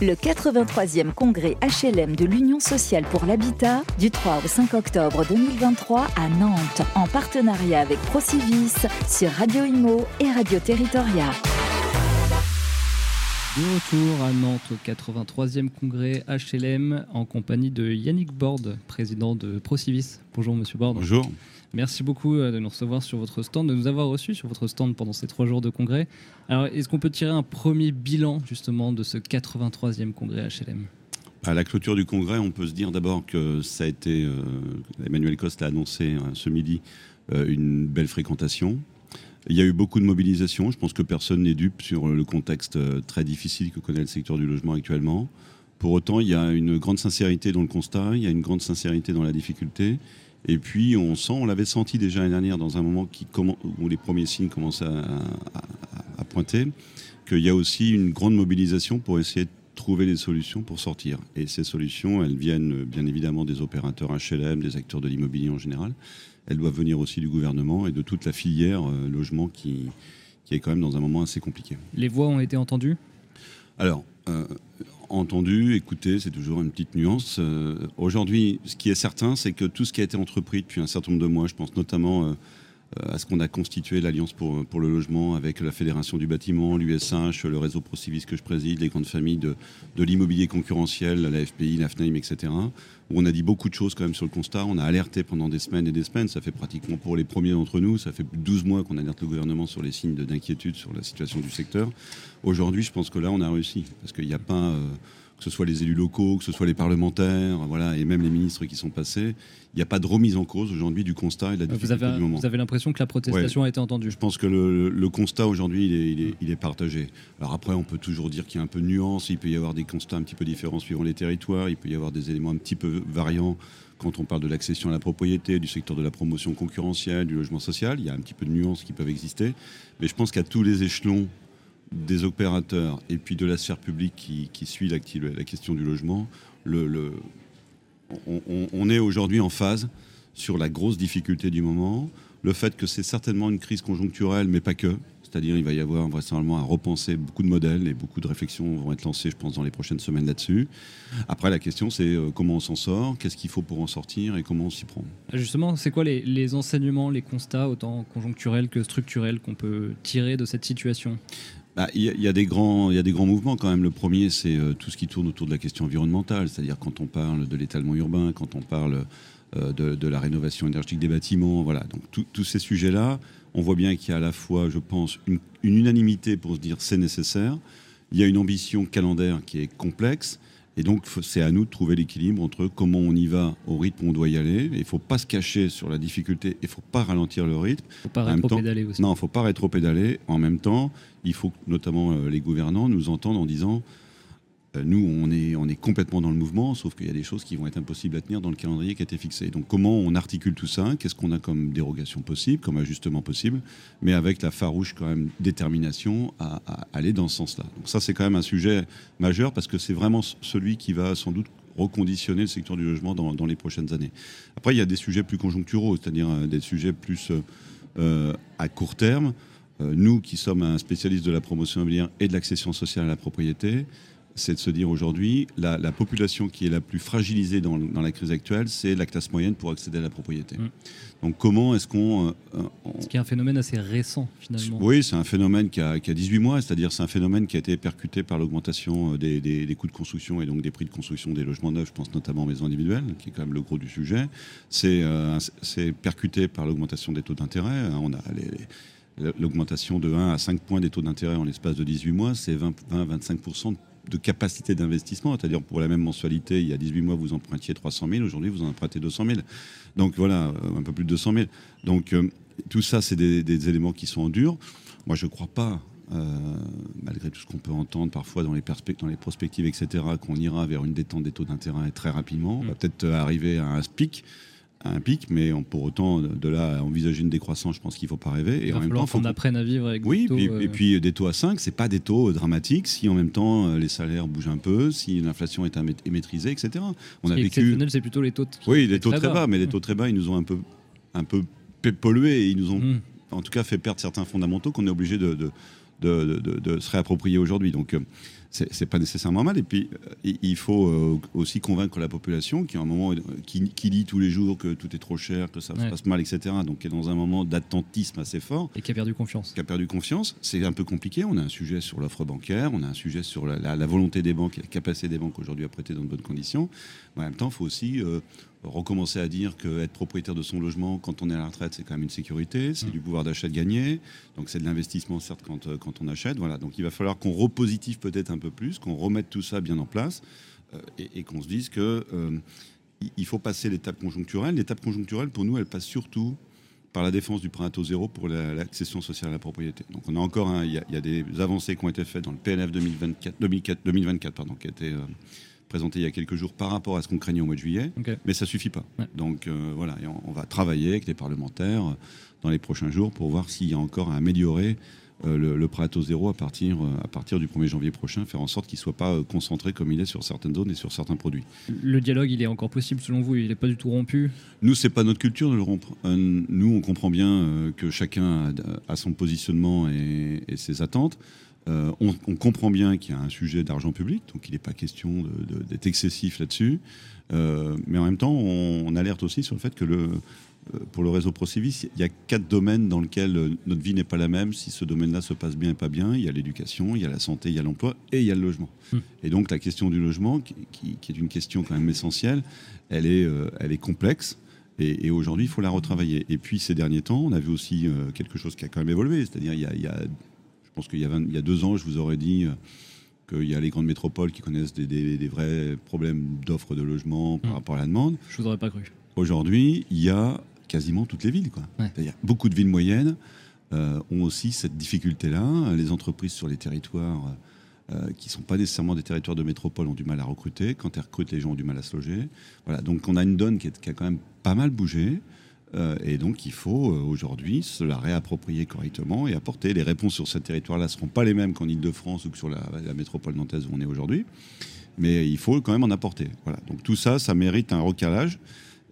Le 83e congrès HLM de l'Union sociale pour l'habitat du 3 au 5 octobre 2023 à Nantes en partenariat avec Procivis sur Radio Imo et Radio Territoria. De retour à Nantes au 83e congrès HLM en compagnie de Yannick Borde, président de Procivis. Bonjour Monsieur Borde. Bonjour. Merci beaucoup euh, de nous recevoir sur votre stand, de nous avoir reçus sur votre stand pendant ces trois jours de congrès. Alors, est-ce qu'on peut tirer un premier bilan justement de ce 83e congrès HLM à la clôture du congrès, on peut se dire d'abord que ça a été, euh, Emmanuel Coste a annoncé euh, ce midi, une belle fréquentation. Il y a eu beaucoup de mobilisation. Je pense que personne n'est dupe sur le contexte très difficile que connaît le secteur du logement actuellement. Pour autant, il y a une grande sincérité dans le constat, il y a une grande sincérité dans la difficulté. Et puis on sent, on l'avait senti déjà l'année dernière dans un moment qui, où les premiers signes commençaient à, pointer, qu'il y a aussi une grande mobilisation pour essayer de trouver des solutions pour sortir. Et ces solutions, elles viennent bien évidemment des opérateurs HLM, des acteurs de l'immobilier en général. Elles doivent venir aussi du gouvernement et de toute la filière euh, logement qui, qui est quand même dans un moment assez compliqué. Les voix ont été entendues? Alors, euh, entendu, écouté, c'est toujours une petite nuance. Euh, aujourd'hui, ce qui est certain, c'est que tout ce qui a été entrepris depuis un certain nombre de mois, je pense notamment euh, à ce qu'on a constitué l'Alliance pour, pour le logement avec la Fédération du bâtiment, l'USH, le réseau ProCivis que je préside, les grandes familles de, de l'immobilier concurrentiel, la FPI, la FNAIM, etc. Où on a dit beaucoup de choses quand même sur le constat. On a alerté pendant des semaines et des semaines. Ça fait pratiquement pour les premiers d'entre nous, ça fait 12 mois qu'on alerte le gouvernement sur les signes d'inquiétude sur la situation du secteur. Aujourd'hui, je pense que là, on a réussi. Parce qu'il n'y a pas que ce soit les élus locaux, que ce soit les parlementaires, voilà, et même les ministres qui sont passés. Il n'y a pas de remise en cause aujourd'hui du constat et de la difficulté vous avez, du moment. Vous avez l'impression que la protestation a été entendue Je pense que le, constat aujourd'hui, il est, il, est, partagé. Alors après, on peut toujours dire qu'il y a un peu de nuance, il peut y avoir des constats un petit peu différents suivant les territoires, il peut y avoir des éléments un petit peu variants quand on parle de l'accession à la propriété, du secteur de la promotion concurrentielle, du logement social. Il y a un petit peu de nuances qui peuvent exister. Mais je pense qu'à tous les échelons des opérateurs et puis de la sphère publique qui, suit la, question du logement, on, est aujourd'hui en phase sur la grosse difficulté du moment, le fait que c'est certainement une crise conjoncturelle, mais pas que. C'est-à-dire il va y avoir vraisemblablement à repenser beaucoup de modèles et beaucoup de réflexions vont être lancées, je pense, dans les prochaines semaines là-dessus. Après, la question, c'est euh, comment on s'en sort, qu'est-ce qu'il faut pour en sortir et comment on s'y prend. Justement, c'est quoi les, enseignements, les constats, autant conjoncturels que structurels, qu'on peut tirer de cette situation? Bah, il y, a des grands, mouvements quand même. Le premier, c'est euh, tout ce qui tourne autour de la question environnementale, c'est-à-dire quand on parle de l'étalement urbain, quand on parle euh, de, la rénovation énergétique des bâtiments, voilà. Donc tous ces sujets-là, on voit bien qu'il y a à la fois, je pense, une, une unanimité pour se dire c'est nécessaire. Il y a une ambition calendaire qui est complexe. Et donc, c'est à nous de trouver l'équilibre entre comment on y va, au rythme où on doit y aller. Il ne faut pas se cacher sur la difficulté, il ne faut pas ralentir le rythme. Il ne faut pas rétro-pédaler aussi. Non, il ne faut pas rétro-pédaler. En même temps, il faut que notamment euh, les gouvernants nous entendent en disant nous, on est, on est complètement dans le mouvement, sauf qu'il y a des choses qui vont être impossibles à tenir dans le calendrier qui a été fixé. Donc comment on articule tout ça? Qu'est-ce qu'on a comme dérogation possible, comme ajustement possible, mais avec la farouche quand même détermination à, aller dans ce sens-là. Donc ça, c'est quand même un sujet majeur parce que c'est vraiment celui qui va sans doute reconditionner le secteur du logement dans, les prochaines années. Après, il y a des sujets plus conjoncturaux, c'est-à-dire euh, des sujets plus euh, à court terme. nous, qui sommes un spécialiste de la promotion immobilière et de l'accession sociale à la propriété, c'est de se dire aujourd'hui, la, population qui est la plus fragilisée dans, la crise actuelle, c'est la classe moyenne pour accéder à la propriété. Mm. Donc comment est-ce qu'on... Euh, Ce qui est un phénomène assez récent finalement. Oui, c'est un phénomène qui a, 18 mois, c'est-à-dire c'est un phénomène qui a été percuté par l'augmentation euh, des, coûts de construction et donc des prix de construction des logements neufs, je pense notamment aux maisons individuelles, qui est quand même le gros du sujet. C'est euh, percuté par l'augmentation des taux d'intérêt. On a l'augmentation de 1 à 5 points des taux d'intérêt en l'espace de 18 mois, c'est 20-25% de de capacité d'investissement, c'est-à-dire pour la même mensualité, il y a 18 mois, vous empruntiez 300 000, aujourd'hui, vous en empruntez 200 000. Donc voilà, euh, un peu plus de 200 000. Donc euh, tout ça, c'est des, éléments qui sont en dur. Moi, je ne crois pas, euh, malgré tout ce qu'on peut entendre parfois dans les, dans les prospectives, etc., qu'on ira vers une détente des taux d'intérêt très rapidement. On va mmh. peut-être arriver à un pic un pic, mais pour autant, de là à envisager une décroissance, je pense qu'il ne faut pas rêver. Et Il en même temps, faut qu'on apprenne à vivre avec oui, des taux. et euh, puis des taux à 5, c'est pas des taux dramatiques si en même temps euh, les salaires bougent un peu, si l'inflation est, maîtrisée, etc. On a vécu. c'est plutôt les taux. Oui, les taux très bas, mais les taux très bas, ils nous ont un peu, un peu pollués et ils nous ont, hmm. en tout cas, fait perdre certains fondamentaux qu'on est obligé de, de, de, se réapproprier aujourd'hui. Donc, euh, c'est pas nécessairement mal. Et puis, euh, il faut euh, aussi convaincre la population qui, à un moment, qui, qui, dit tous les jours que tout est trop cher, que ça se passe mal, etc. Donc, qui est dans un moment d'attentisme assez fort. Et qui a perdu confiance. Qui a perdu confiance. C'est un peu compliqué. On a un sujet sur l'offre bancaire, on a un sujet sur la, volonté des banques la capacité des banques aujourd'hui à prêter dans de bonnes conditions. Mais en même temps, il faut aussi euh, recommencer à dire qu'être propriétaire de son logement quand on est à la retraite, c'est quand même une sécurité, c'est mm. du pouvoir d'achat de gagner, donc c'est de l'investissement certes quand, euh, quand, on achète. Voilà, donc il va falloir qu'on repositive peut-être un peu plus, qu'on remette tout ça bien en place euh, et, qu'on se dise que euh, il faut passer l'étape conjoncturelle. L'étape conjoncturelle, pour nous, elle passe surtout par la défense du prêt à taux zéro pour l'accession sociale à la propriété. Donc on a encore, il y, a des avancées qui ont été faites dans le PNF 2024, 2024 pardon, qui a été présenté il y a quelques jours par rapport à ce qu'on craignait au mois de juillet, mais ça suffit pas. Donc euh, voilà, on, va travailler avec les parlementaires euh, dans les prochains jours pour voir s'il y a encore à améliorer euh, le, prêt à taux zéro à partir, à partir du 1er janvier prochain, faire en sorte qu'il ne soit pas concentré comme il est sur certaines zones et sur certains produits. Le dialogue, il est encore possible selon vous Il n'est pas du tout rompu? Nous, c'est pas notre culture de le rompre. nous, on comprend bien que chacun a, son positionnement et, et ses attentes. Euh, on, comprend bien qu'il y a un sujet d'argent public, donc il n'est pas question d'être excessif là-dessus. Euh, mais en même temps, on, alerte aussi sur le fait que le, euh, pour le réseau Procivis, il y a quatre domaines dans lesquels notre vie n'est pas la même. Si ce domaine-là se passe bien et pas bien, il y a l'éducation, il y a la santé, il y a l'emploi et il y a le logement. Hmm. Et donc la question du logement, qui, est une question quand même essentielle, elle est, elle est complexe. Et, aujourd'hui, il faut la retravailler. Et puis, ces derniers temps, on a vu aussi quelque chose qui a quand même évolué. C'est-à-dire, il, il y a je pense qu'il y, y, a deux ans, je vous aurais dit euh, qu'il y a les grandes métropoles qui connaissent des, vrais problèmes d'offres de logement par mmh. rapport à la demande. Je vous aurais pas cru. Aujourd'hui, il y a quasiment toutes les villes. Quoi. beaucoup de villes moyennes euh, ont aussi cette difficulté-là. Les entreprises sur les territoires euh, qui ne sont pas nécessairement des territoires de métropole ont du mal à recruter. Quand elles recrutent, les gens ont du mal à se loger. Voilà, donc on a une donne qui, qui a quand même pas mal bougé. Euh, et donc, il faut euh, aujourd'hui se la réapproprier correctement et apporter. Les réponses sur ce territoire-là ne seront pas les mêmes qu'en Ile-de-France ou que sur la, métropole nantaise où on est aujourd'hui. Mais il faut quand même en apporter. Voilà. Donc, tout ça, ça mérite un recalage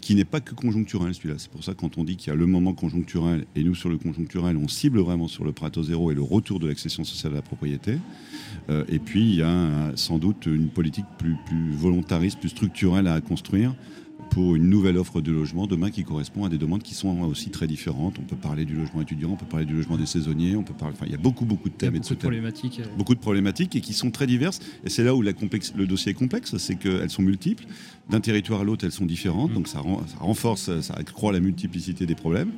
qui n'est pas que conjoncturel, celui-là. C'est pour ça quand on dit qu'il y a le moment conjoncturel, et nous, sur le conjoncturel, on cible vraiment sur le Prato zéro et le retour de l'accession sociale à la propriété. Euh, et puis, il y a sans doute une politique plus, plus volontariste, plus structurelle à construire pour une nouvelle offre de logement demain qui correspond à des demandes qui sont aussi très différentes. On peut parler du logement étudiant, on peut parler du logement des saisonniers, on peut parler. Enfin, il y a beaucoup, beaucoup de thèmes. Il y a beaucoup de problématiques. Euh. Beaucoup de problématiques et qui sont très diverses. Et c'est là où la complexe, le dossier est complexe, c'est qu'elles sont multiples. D'un territoire à l'autre, elles sont différentes. Mm. Donc ça, ça, renforce, ça accroît la multiplicité des problèmes.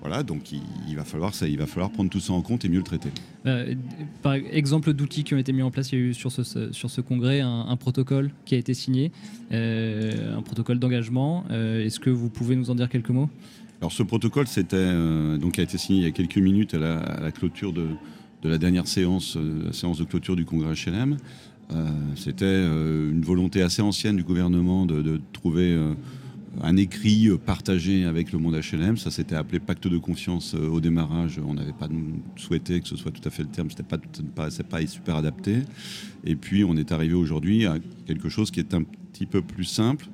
Voilà, donc il, va falloir ça, il va falloir prendre tout ça en compte et mieux le traiter. Euh, par exemple d'outils qui ont été mis en place, il y a eu sur ce, sur ce congrès un, protocole qui a été signé, euh, un protocole d'engagement. Euh, est-ce que vous pouvez nous en dire quelques mots? Alors ce protocole, c'était donc a été signé il y a quelques minutes à la, clôture de, de, la dernière séance, la séance de clôture du congrès HLM. C'était une volonté assez ancienne du gouvernement de, trouver un écrit euh, partagé avec le monde HLM. Ça s'était appelé pacte de confiance euh, au démarrage. On n'avait pas souhaité que ce soit tout à fait le terme. C'était pas, pas, super adapté. Et puis on est arrivé aujourd'hui à quelque chose qui est un petit peu plus simple,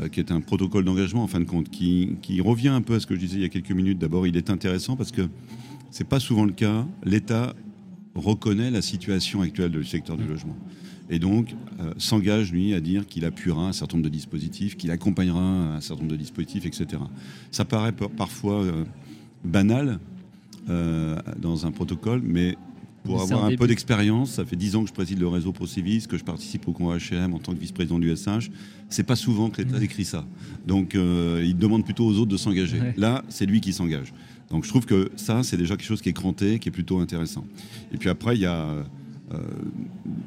euh, qui est un protocole d'engagement en fin de compte, qui, qui, revient un peu à ce que je disais il y a quelques minutes. D'abord, il est intéressant parce que c'est pas souvent le cas. L'État reconnaît la situation actuelle du secteur du logement et donc euh, s'engage, lui, à dire qu'il appuiera un certain nombre de dispositifs, qu'il accompagnera un certain nombre de dispositifs, etc. Ça paraît parfois euh, banal euh, dans un protocole, mais pour avoir un, peu d'expérience, ça fait dix ans que je préside le réseau ProCivis, que je participe au congrès HM en tant que vice-président du SH. C'est pas souvent que l'État écrit ça. Donc il demande plutôt aux autres de s'engager. Là, c'est lui qui s'engage. Donc je trouve que ça, c'est déjà quelque chose qui est cranté, qui est plutôt intéressant. Et puis après, il y a euh,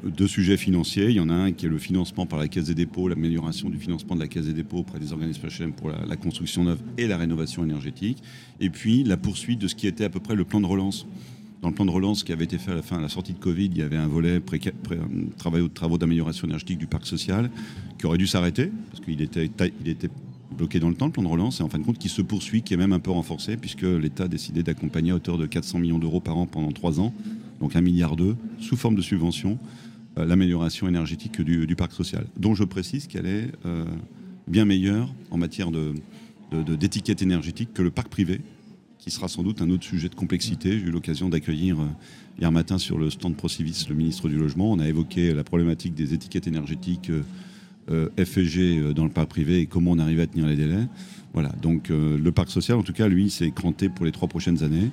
deux sujets financiers. Il y en a un qui est le financement par la Caisse des dépôts, l'amélioration du financement de la Caisse des dépôts auprès des organismes pour la, construction neuve et la rénovation énergétique. Et puis la poursuite de ce qui était à peu près le plan de relance. Dans le plan de relance qui avait été fait à la fin, à la sortie de Covid, il y avait un volet pré, travaux, travaux d'amélioration énergétique du parc social qui aurait dû s'arrêter parce qu'il était, il était bloqué dans le temps, le plan de relance, et en fin de compte qui se poursuit, qui est même un peu renforcé, puisque l'État a décidé d'accompagner à hauteur de 400 millions d'euros par an pendant trois ans donc un milliard d'euros, sous forme de subvention, euh, l'amélioration énergétique du, parc social, dont je précise qu'elle est euh, bien meilleure en matière d'étiquette énergétique que le parc privé, qui sera sans doute un autre sujet de complexité. J'ai eu l'occasion d'accueillir hier matin sur le stand Procivis le ministre du Logement. On a évoqué la problématique des étiquettes énergétiques FG dans le parc privé et comment on arrive à tenir les délais. Voilà, donc le parc social, en tout cas, lui, s'est cranté pour les trois prochaines années.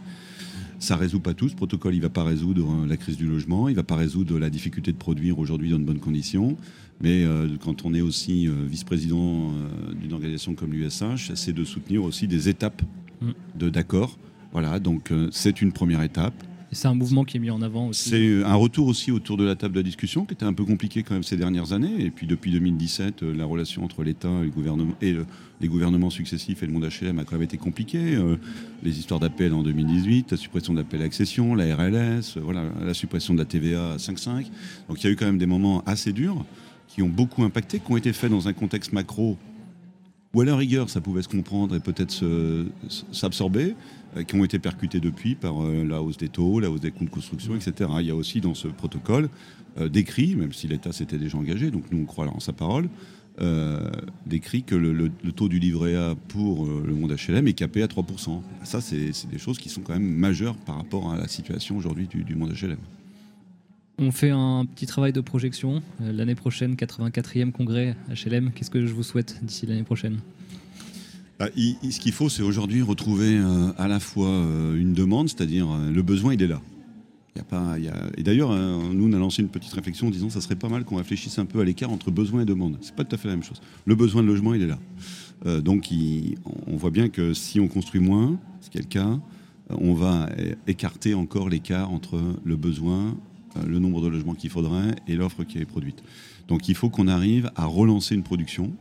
Ça résout pas tout. Ce protocole, il va pas résoudre euh, la crise du logement, il va pas résoudre la difficulté de produire aujourd'hui dans de bonnes conditions. Mais euh, quand on est aussi euh, vice-président d'une organisation comme l'USH, c'est de soutenir aussi des étapes mm. de d'accord. Voilà, donc c'est une première étape. C'est un mouvement qui est mis en avant aussi. C'est un retour aussi autour de la table de discussion qui était un peu compliqué quand même ces dernières années. Et puis depuis 2017, euh, la relation entre l'État et, les gouvernements successifs et le monde HLM a quand même été compliquée. Euh, les histoires d'appel en 2018, la suppression de l'appel à accession, la RLS, euh, voilà, la suppression de la TVA à 5,5. Donc il y a eu quand même des moments assez durs qui ont beaucoup impacté, qui ont été faits dans un contexte macro ou à la rigueur, ça pouvait se comprendre et peut-être s'absorber. Euh, qui ont été percutés depuis par euh, la hausse des taux, la hausse des coûts de construction, etc. Il y a aussi dans ce protocole euh, décrit, même si l'État s'était déjà engagé, donc nous on croit en sa parole, décrit que le, taux du livret A pour le monde HLM est capé à 3%. Ça, c'est des choses qui sont quand même majeures par rapport à la situation aujourd'hui du, du, monde HLM. On fait un petit travail de projection. L'année prochaine, 84e congrès HLM. Qu'est-ce que je vous souhaite d'ici l'année prochaine? Bah, ce qu'il faut, c'est aujourd'hui retrouver euh, à la fois euh, une demande, c'est-à-dire euh, le besoin, il est là. A pas. Et d'ailleurs, nous, on a lancé une petite réflexion en disant que ça serait pas mal qu'on réfléchisse un peu à l'écart entre besoin et demande. C'est pas tout à fait la même chose. Le besoin de logement, il est là. donc, on voit bien que si on construit moins, ce qui est le cas, on va écarter encore l'écart entre le besoin, le nombre de logements qu'il faudrait et l'offre qui est produite. Donc, il faut qu'on arrive à relancer une production.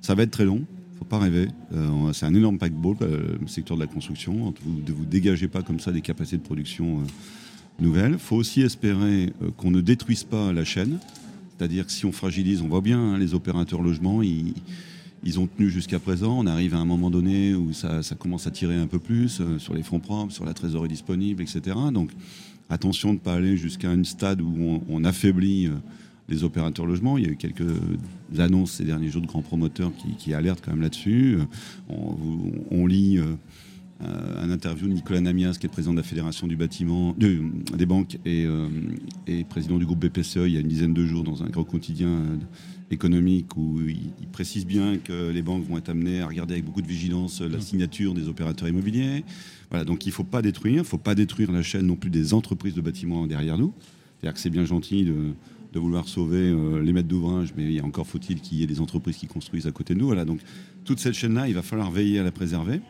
Ça va être très long faut pas rêver. Euh, c'est un énorme paquebot, euh, le secteur de la construction. Vous ne vous dégagez pas comme ça des capacités de production euh, nouvelles. Il faut aussi espérer qu'on ne détruise pas la chaîne. C'est-à-dire que si on fragilise, on voit bien hein, les opérateurs logements, ils, ils ont tenu jusqu'à présent. On arrive à un moment donné où ça, commence à tirer un peu plus sur les fonds propres, sur la trésorerie disponible, etc. Donc attention de ne pas aller jusqu'à un stade où on, affaiblit les opérateurs logements. Il y a eu quelques annonces ces derniers jours de grands promoteurs qui, alertent quand même là-dessus. On, lit euh, un interview de Nicolas Namias, qui est président de la Fédération du bâtiment, des banques euh, et, président du groupe BPCE il y a une dizaine de jours dans un grand quotidien euh, économique où il, précise bien que les banques vont être amenées à regarder avec beaucoup de vigilance la signature des opérateurs immobiliers. Voilà, donc il ne faut pas détruire, il ne faut pas détruire la chaîne non plus des entreprises de bâtiments derrière nous. C'est-à-dire que c'est bien gentil de, de vouloir sauver euh, les maîtres d'ouvrage, mais il encore faut-il qu'il y ait des entreprises qui construisent à côté de nous. Voilà, donc toute cette chaîne-là, il va falloir veiller à la préserver.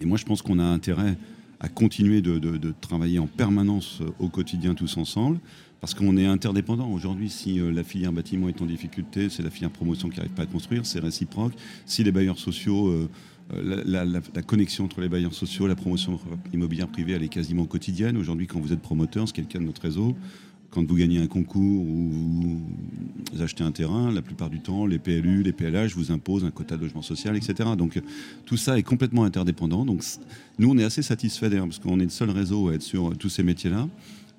Et moi, je pense qu'on a intérêt à continuer de, travailler en permanence euh, au quotidien tous ensemble, parce qu'on est interdépendants. Aujourd'hui, si euh, la filière bâtiment est en difficulté, c'est la filière promotion qui n'arrive pas à construire, c'est réciproque. Si les bailleurs sociaux... la, la, connexion entre les bailleurs sociaux, la promotion immobilière privée, elle est quasiment quotidienne. Aujourd'hui, quand vous êtes promoteur, ce qui est le cas de notre réseau, quand vous gagnez un concours ou vous achetez un terrain, la plupart du temps, les PLU, les PLH vous imposent un quota de logement social, etc. Donc tout ça est complètement interdépendant. Donc nous, on est assez satisfaits d'ailleurs, parce qu'on est le seul réseau à être sur tous ces métiers-là.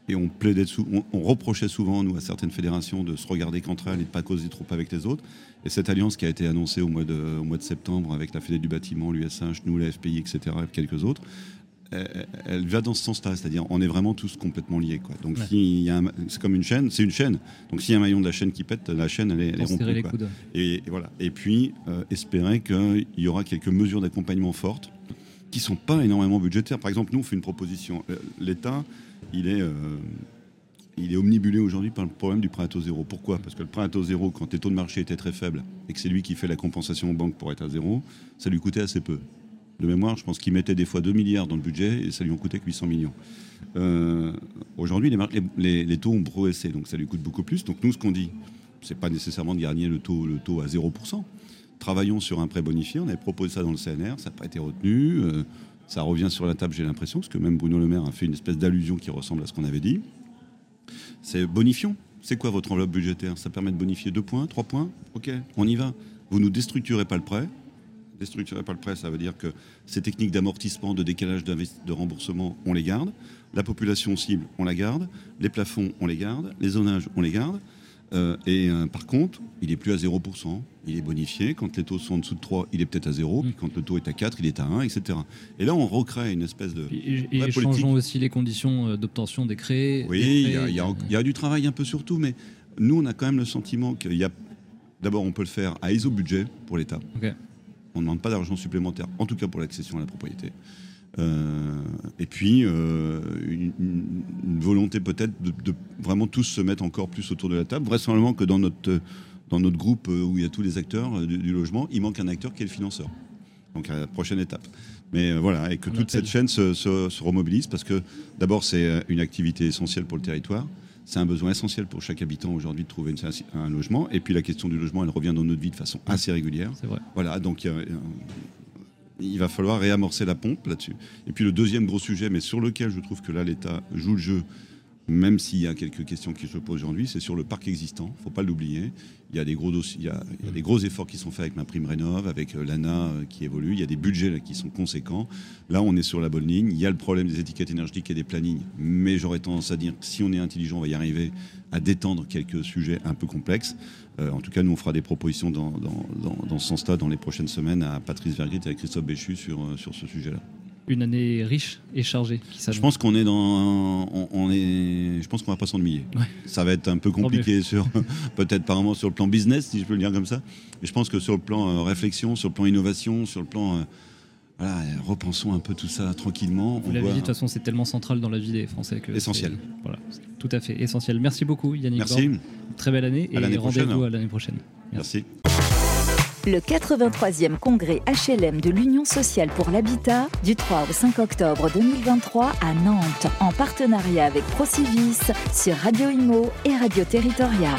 Et on, plaidait on, reprochait souvent, nous, à certaines fédérations, de se regarder qu'entre elles et de ne pas causer trop avec les autres. Et cette alliance qui a été annoncée au mois de, au mois de septembre avec la Fédé du bâtiment, l'USH, nous, la FPI, etc., et quelques autres, elle, va dans ce sens-là, c'est-à-dire on est vraiment tous complètement liés. Quoi. Donc c'est comme une chaîne, c'est une chaîne. Donc s'il y a un maillon de la chaîne qui pète, la chaîne elle est, elle rompue. Et, voilà. Et puis euh, espérer qu'il y aura quelques mesures d'accompagnement fortes qui sont pas énormément budgétaires. Par exemple, nous on fait une proposition. Euh, L'État, il est euh, il est omnibulé aujourd'hui par le problème du prêt à taux zéro. Pourquoi? Parce que le prêt à taux zéro, quand les taux de marché étaient très faibles et que c'est lui qui fait la compensation aux banques pour être à zéro, ça lui coûtait assez peu de mémoire, je pense qu'ils mettaient des fois 2 milliards dans le budget et ça lui en coûtait que 800 millions. Euh, aujourd'hui, les, taux ont progressé, donc ça lui coûte beaucoup plus. Donc nous, ce qu'on dit, c'est pas nécessairement de gagner le taux, le taux à 0%. Travaillons sur un prêt bonifié. On avait proposé ça dans le CNR, ça n'a pas été retenu. Euh, ça revient sur la table, j'ai l'impression, parce que même Bruno Le Maire a fait une espèce d'allusion qui ressemble à ce qu'on avait dit. C'est bonifions. C'est quoi votre enveloppe budgétaire? Ça permet de bonifier 2 points, 3 points? Ok, on y va. Vous ne déstructurez pas le prêt, déstructurez pas le prêt, ça veut dire que ces techniques d'amortissement, de décalage de remboursement, on les garde. La population cible, on la garde. Les plafonds, on les garde. Les zonages, on les garde. Euh, et euh, par contre, il est plus à 0%, il est bonifié. Quand les taux sont en dessous de 3, il est peut-être à 0, puis quand le taux est à 4, il est à 1, etc. Et là, on recrée une espèce de. Et, et changeons aussi les conditions euh, d'obtention des créés. Oui, il y, a- y y du travail un peu sur tout, mais nous, on a quand même le sentiment qu'il y a. D'abord, on peut le faire à ISO budget pour l'État. On ne demande pas d'argent supplémentaire, en tout cas pour l'accession à la propriété. Euh, et puis, euh, une, volonté peut-être de, de vraiment tous se mettre encore plus autour de la table. Vraisemblablement que dans notre, dans notre groupe euh, où il y a tous les acteurs du, du logement, il manque un acteur qui est le financeur. Donc, à la prochaine étape. Mais euh, voilà, et que On toute appelle. cette chaîne se, se- se remobilise parce que d'abord, c'est une activité essentielle pour le territoire. C'est un besoin essentiel pour chaque habitant aujourd'hui de trouver une- un logement. Et puis la question du logement, elle revient dans notre vie de façon assez régulière. C'est vrai. Voilà, donc il y a- il va falloir réamorcer la pompe là-dessus. Et puis le deuxième gros sujet, mais sur lequel je trouve que là l'État joue le jeu, même s'il y a quelques questions qui se posent aujourd'hui, c'est sur le parc existant. Il ne faut pas l'oublier. Il y a des gros dossiers, il y a, des gros efforts qui sont faits avec ma prime rénov, avec euh, l'ANA euh, qui évolue. Il y a des budgets qui sont conséquents. Là, on est sur la bonne ligne. Il y a le problème des étiquettes énergétiques et des plannings, mais j'aurais tendance à dire que si on est intelligent, on va y arriver à détendre quelques sujets un peu complexes. Euh, en tout cas, nous, on fera des propositions dans, dans, dans- dans ce sens-là dans les prochaines semaines à Patrice Vergrit et à Christophe Béchu sur ce sujet-là. Une année riche et chargée qui Je pense qu'on est dans, on, on est, je pense qu'on va pas s'ennuyer. Ouais. Ça va être un peu compliqué sur, peut-être par moment sur le plan business, si je peux le dire comme ça. Mais je pense que sur le plan euh, réflexion, sur le plan innovation, sur le plan, euh, voilà, repensons un peu tout ça tranquillement. Vous l'avez doit- dit, de toute façon, c'est tellement central dans la vie des Français que. Essentiel. Voilà, tout à fait essentiel. Merci beaucoup, Yannick. Merci. Très belle année À et rendez-vous à l'année prochaine. merci. Le 83e congrès HLM de l'Union sociale pour l'habitat du 3 au 5 octobre 2023 à Nantes en partenariat avec Procivis sur Radio Imo et Radio Territoria.